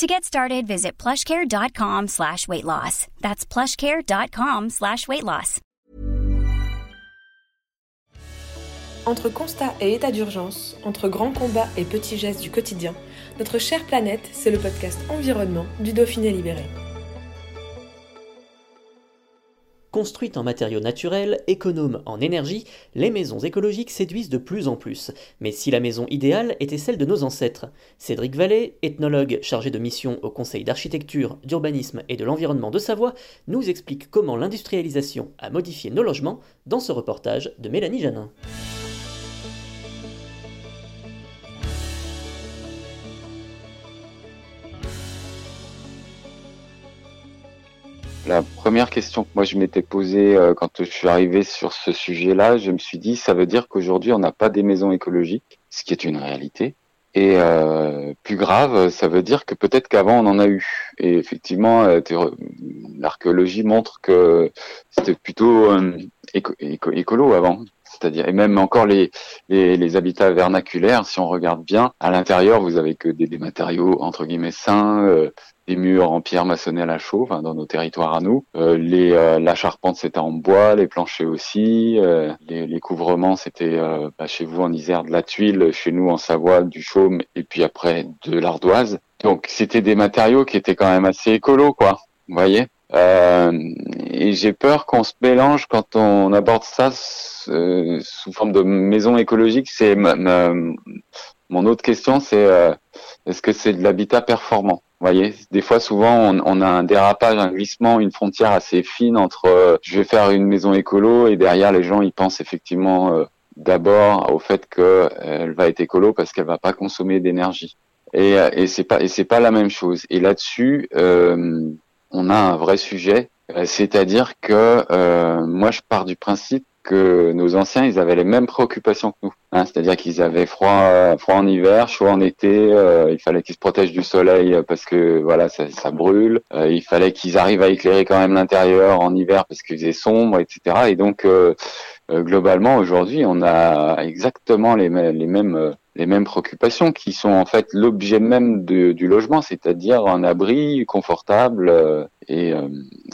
To get started, visit plushcare.com slash weight loss. That's plushcare.com slash weight loss. Entre constat et état d'urgence, entre grands combats et petits gestes du quotidien, notre chère planète, c'est le podcast Environnement du Dauphiné Libéré. Construites en matériaux naturels, économes en énergie, les maisons écologiques séduisent de plus en plus. Mais si la maison idéale était celle de nos ancêtres? Cédric Vallée, ethnologue chargé de mission au Conseil d'architecture, d'urbanisme et de l'environnement de Savoie, nous explique comment l'industrialisation a modifié nos logements dans ce reportage de Mélanie Janin. La première question que moi je m'étais posée euh, quand je suis arrivé sur ce sujet-là, je me suis dit, ça veut dire qu'aujourd'hui on n'a pas des maisons écologiques, ce qui est une réalité. Et euh, plus grave, ça veut dire que peut-être qu'avant on en a eu. Et effectivement, euh, l'archéologie montre que c'était plutôt euh, écolo avant. C'est-à-dire, et même encore les, les, habitats vernaculaires, si on regarde bien, à l'intérieur, vous avez que des, des matériaux entre guillemets sains, des murs en pierre maçonnée à la chaux, enfin, dans nos territoires à nous. Euh, euh, la charpente c'était en bois, les planchers aussi, euh, les, couvrements c'était bah, chez vous en Isère de la tuile, chez nous en Savoie du chaume et puis après de l'ardoise. Donc c'était des matériaux qui étaient quand même assez écolos, quoi. Vous voyez et j'ai peur qu'on se mélange quand on aborde ça sous forme de maison écologique. C'est mon autre question, c'est est-ce que c'est de l'habitat performant? Vous voyez, des fois, souvent, on, on, a un dérapage, un glissement, une frontière assez fine entre euh, je vais faire une maison écolo et derrière, les gens, ils pensent effectivement euh, d'abord au fait qu'elle euh, va être écolo parce qu'elle va pas consommer d'énergie. Et, et c'est pas et c'est pas la même chose. Et là-dessus, on a un vrai sujet, c'est-à-dire que moi, je pars du principe que nos anciens, ils avaient les mêmes préoccupations que nous. Hein, C'est-à-dire qu'ils avaient froid, froid en hiver, chaud en été. Euh, il fallait qu'ils se protègent du soleil parce que voilà, ça, ça brûle. Euh, il fallait qu'ils arrivent à éclairer quand même l'intérieur en hiver parce qu'il faisait sombre, etc. Et donc euh, euh, globalement, aujourd'hui, on a exactement les, mêmes, les mêmes les mêmes préoccupations qui sont en fait l'objet même du logement, c'est-à-dire un abri confortable et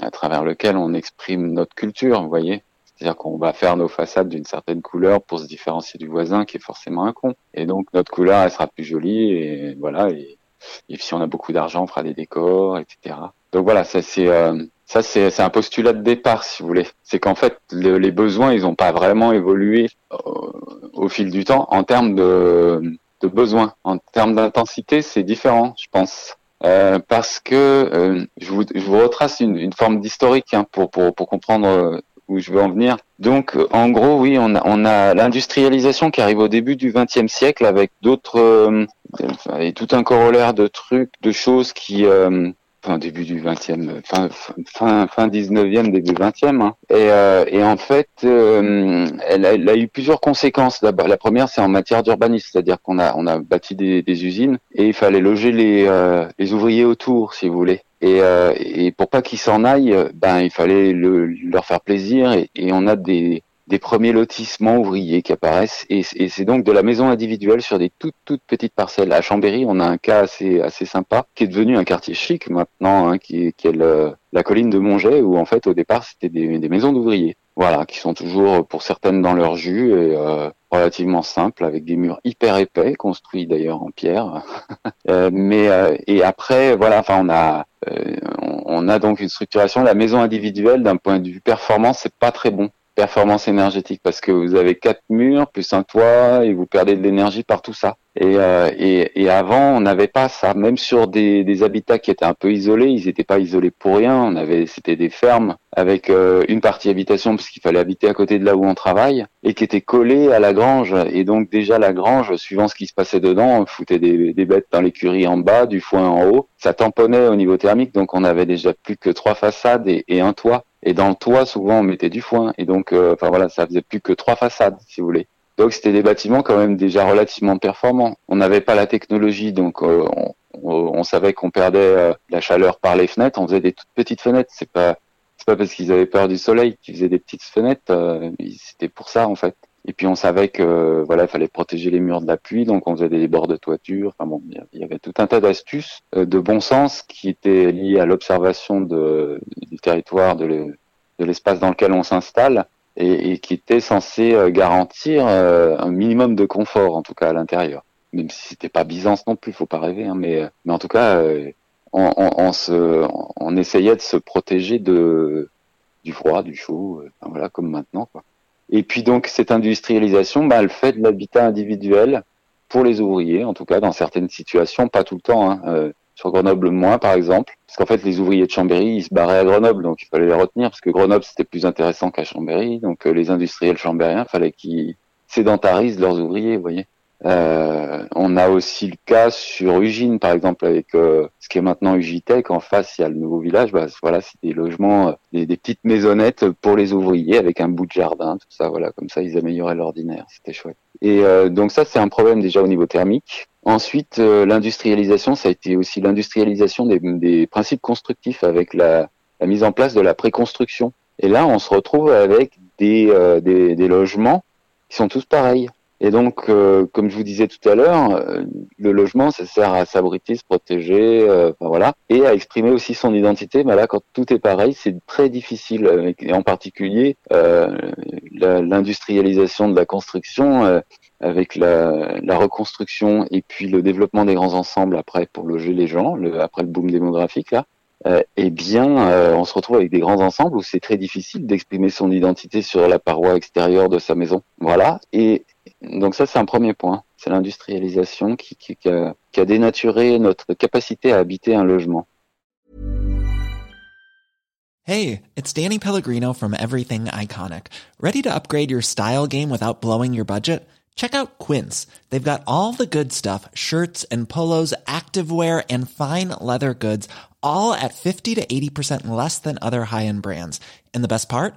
à travers lequel on exprime notre culture, vous voyez. C'est-à-dire qu'on va faire nos façades d'une certaine couleur pour se différencier du voisin qui est forcément un con. Et donc notre couleur, elle sera plus jolie et voilà. Et, si on a beaucoup d'argent, on fera des décors, etc. Donc voilà, ça c'est euh, ça c'est un postulat de départ si vous voulez. C'est qu'en fait les besoins, ils n'ont pas vraiment évolué au, euh, au fil du temps en termes de, de besoins. En termes d'intensité, c'est différent, je pense. Euh, parce que euh, je, vous, je, vous, retrace une, une forme d'historique hein, pour, pour, pour comprendre où je veux en venir. Donc, en gros, oui, on a, on a l'industrialisation qui arrive au début du XXe siècle avec d'autres, euh, et tout un corollaire de trucs, de choses qui, euh, enfin, début du XXe, fin, fin, fin 19e, début 20e. Hein. Et, euh, et en fait, euh, elle, a, elle, a, eu plusieurs conséquences. La, la première, c'est en matière d'urbanisme, c'est-à-dire qu'on a, on a bâti des, des, usines et il fallait loger les, euh, les ouvriers autour, si vous voulez. Et, euh, et pour pas qu'ils s'en aillent, ben il fallait le, leur faire plaisir. Et, et, on a des, des premiers lotissements ouvriers qui apparaissent. Et, et c'est donc de la maison individuelle sur des toutes toutes petites parcelles. À Chambéry, on a un cas assez assez sympa qui est devenu un quartier chic maintenant, hein, qui, qui est le, la colline de Monget, où en fait au départ c'était des, des maisons d'ouvriers. Voilà, qui sont toujours pour certaines dans leur jus et euh, relativement simples, avec des murs hyper épais, construits d'ailleurs en pierre. euh, mais euh, et après, voilà, enfin on a euh, on a donc une structuration. La maison individuelle, d'un point de vue performance, c'est pas très bon. Performance énergétique, parce que vous avez quatre murs plus un toit et vous perdez de l'énergie par tout ça. Et, euh, et, et, avant, on n'avait pas ça. Même sur des, des, habitats qui étaient un peu isolés, ils n'étaient pas isolés pour rien. On avait, c'était des fermes avec euh, une partie habitation parce qu'il fallait habiter à côté de là où on travaille et qui étaient collés à la grange. Et donc déjà la grange, suivant ce qui se passait dedans, on foutait des, des bêtes dans l'écurie en bas, du foin en haut. Ça tamponnait au niveau thermique, donc on avait déjà plus que trois façades et, et un toit. Et dans le toit, souvent, on mettait du foin. Et donc, euh, enfin voilà, ça faisait plus que trois façades, si vous voulez. Donc, c'était des bâtiments quand même déjà relativement performants. On n'avait pas la technologie, donc euh, on, savait qu'on perdait euh, la chaleur par les fenêtres. On faisait des toutes petites fenêtres. C'est pas, pas parce qu'ils avaient peur du soleil qu'ils faisaient des petites fenêtres. c'était pour ça, en fait. Et puis on savait que voilà, il fallait protéger les murs de la pluie, donc on faisait des bords de toiture. Enfin bon, il y avait tout un tas d'astuces euh, de bon sens qui étaient liées à l'observation du territoire, de l'espace dans lequel on s'installe, et, et, qui étaient censés euh, garantir euh, un minimum de confort, en tout cas à l'intérieur. Même si c'était pas Byzance non plus, faut pas rêver, hein, mais mais en tout cas, on, on, on, se, on essayait de se protéger de du froid, du chaud, enfin, voilà, comme maintenant, quoi. Et puis donc cette industrialisation, bah, elle fait de l'habitat individuel pour les ouvriers, en tout cas dans certaines situations, pas tout le temps. Hein. Euh, sur Grenoble moins par exemple, parce qu'en fait les ouvriers de Chambéry ils se barraient à Grenoble, donc il fallait les retenir parce que Grenoble c'était plus intéressant qu'à Chambéry, donc euh, les industriels chambériens fallait qu'ils sédentarisent leurs ouvriers, vous voyez. Euh, on a aussi le cas sur Ugine, par exemple, avec euh, ce qui est maintenant Ugitech. En face, il y a le nouveau village. Bah, voilà, c'est des logements, euh, des, des, petites maisonnettes pour les ouvriers avec un bout de jardin, tout ça. Voilà, comme ça, ils amélioraient l'ordinaire. C'était chouette. Et donc ça, c'est un problème déjà au niveau thermique. Ensuite, l'industrialisation, ça a été aussi l'industrialisation des, des, principes constructifs avec la, la, mise en place de la préconstruction. Et là, on se retrouve avec des, des, des logements qui sont tous pareils. Et donc, euh, comme je vous disais tout à l'heure, euh, le logement, ça sert à s'abriter, se protéger, euh, voilà, et à exprimer aussi son identité. Mais là, quand tout est pareil, c'est très difficile. Et en particulier, l'industrialisation de la construction, avec la, la, reconstruction et puis le développement des grands ensembles après pour loger les gens, le, après le boom démographique là, eh bien, on se retrouve avec des grands ensembles où c'est très difficile d'exprimer son identité sur la paroi extérieure de sa maison. Voilà. Et donc ça, c'est un premier point. C'est l'industrialisation qui, qui, a dénaturé notre capacité à habiter un logement. Hey, it's Danny Pellegrino from Everything Iconic. Ready to upgrade your style game without blowing your budget? Check out Quince. They've got all the good stuff, shirts and polos, activewear and fine leather goods, all at 50 to 80% less than other high-end brands. And the best part?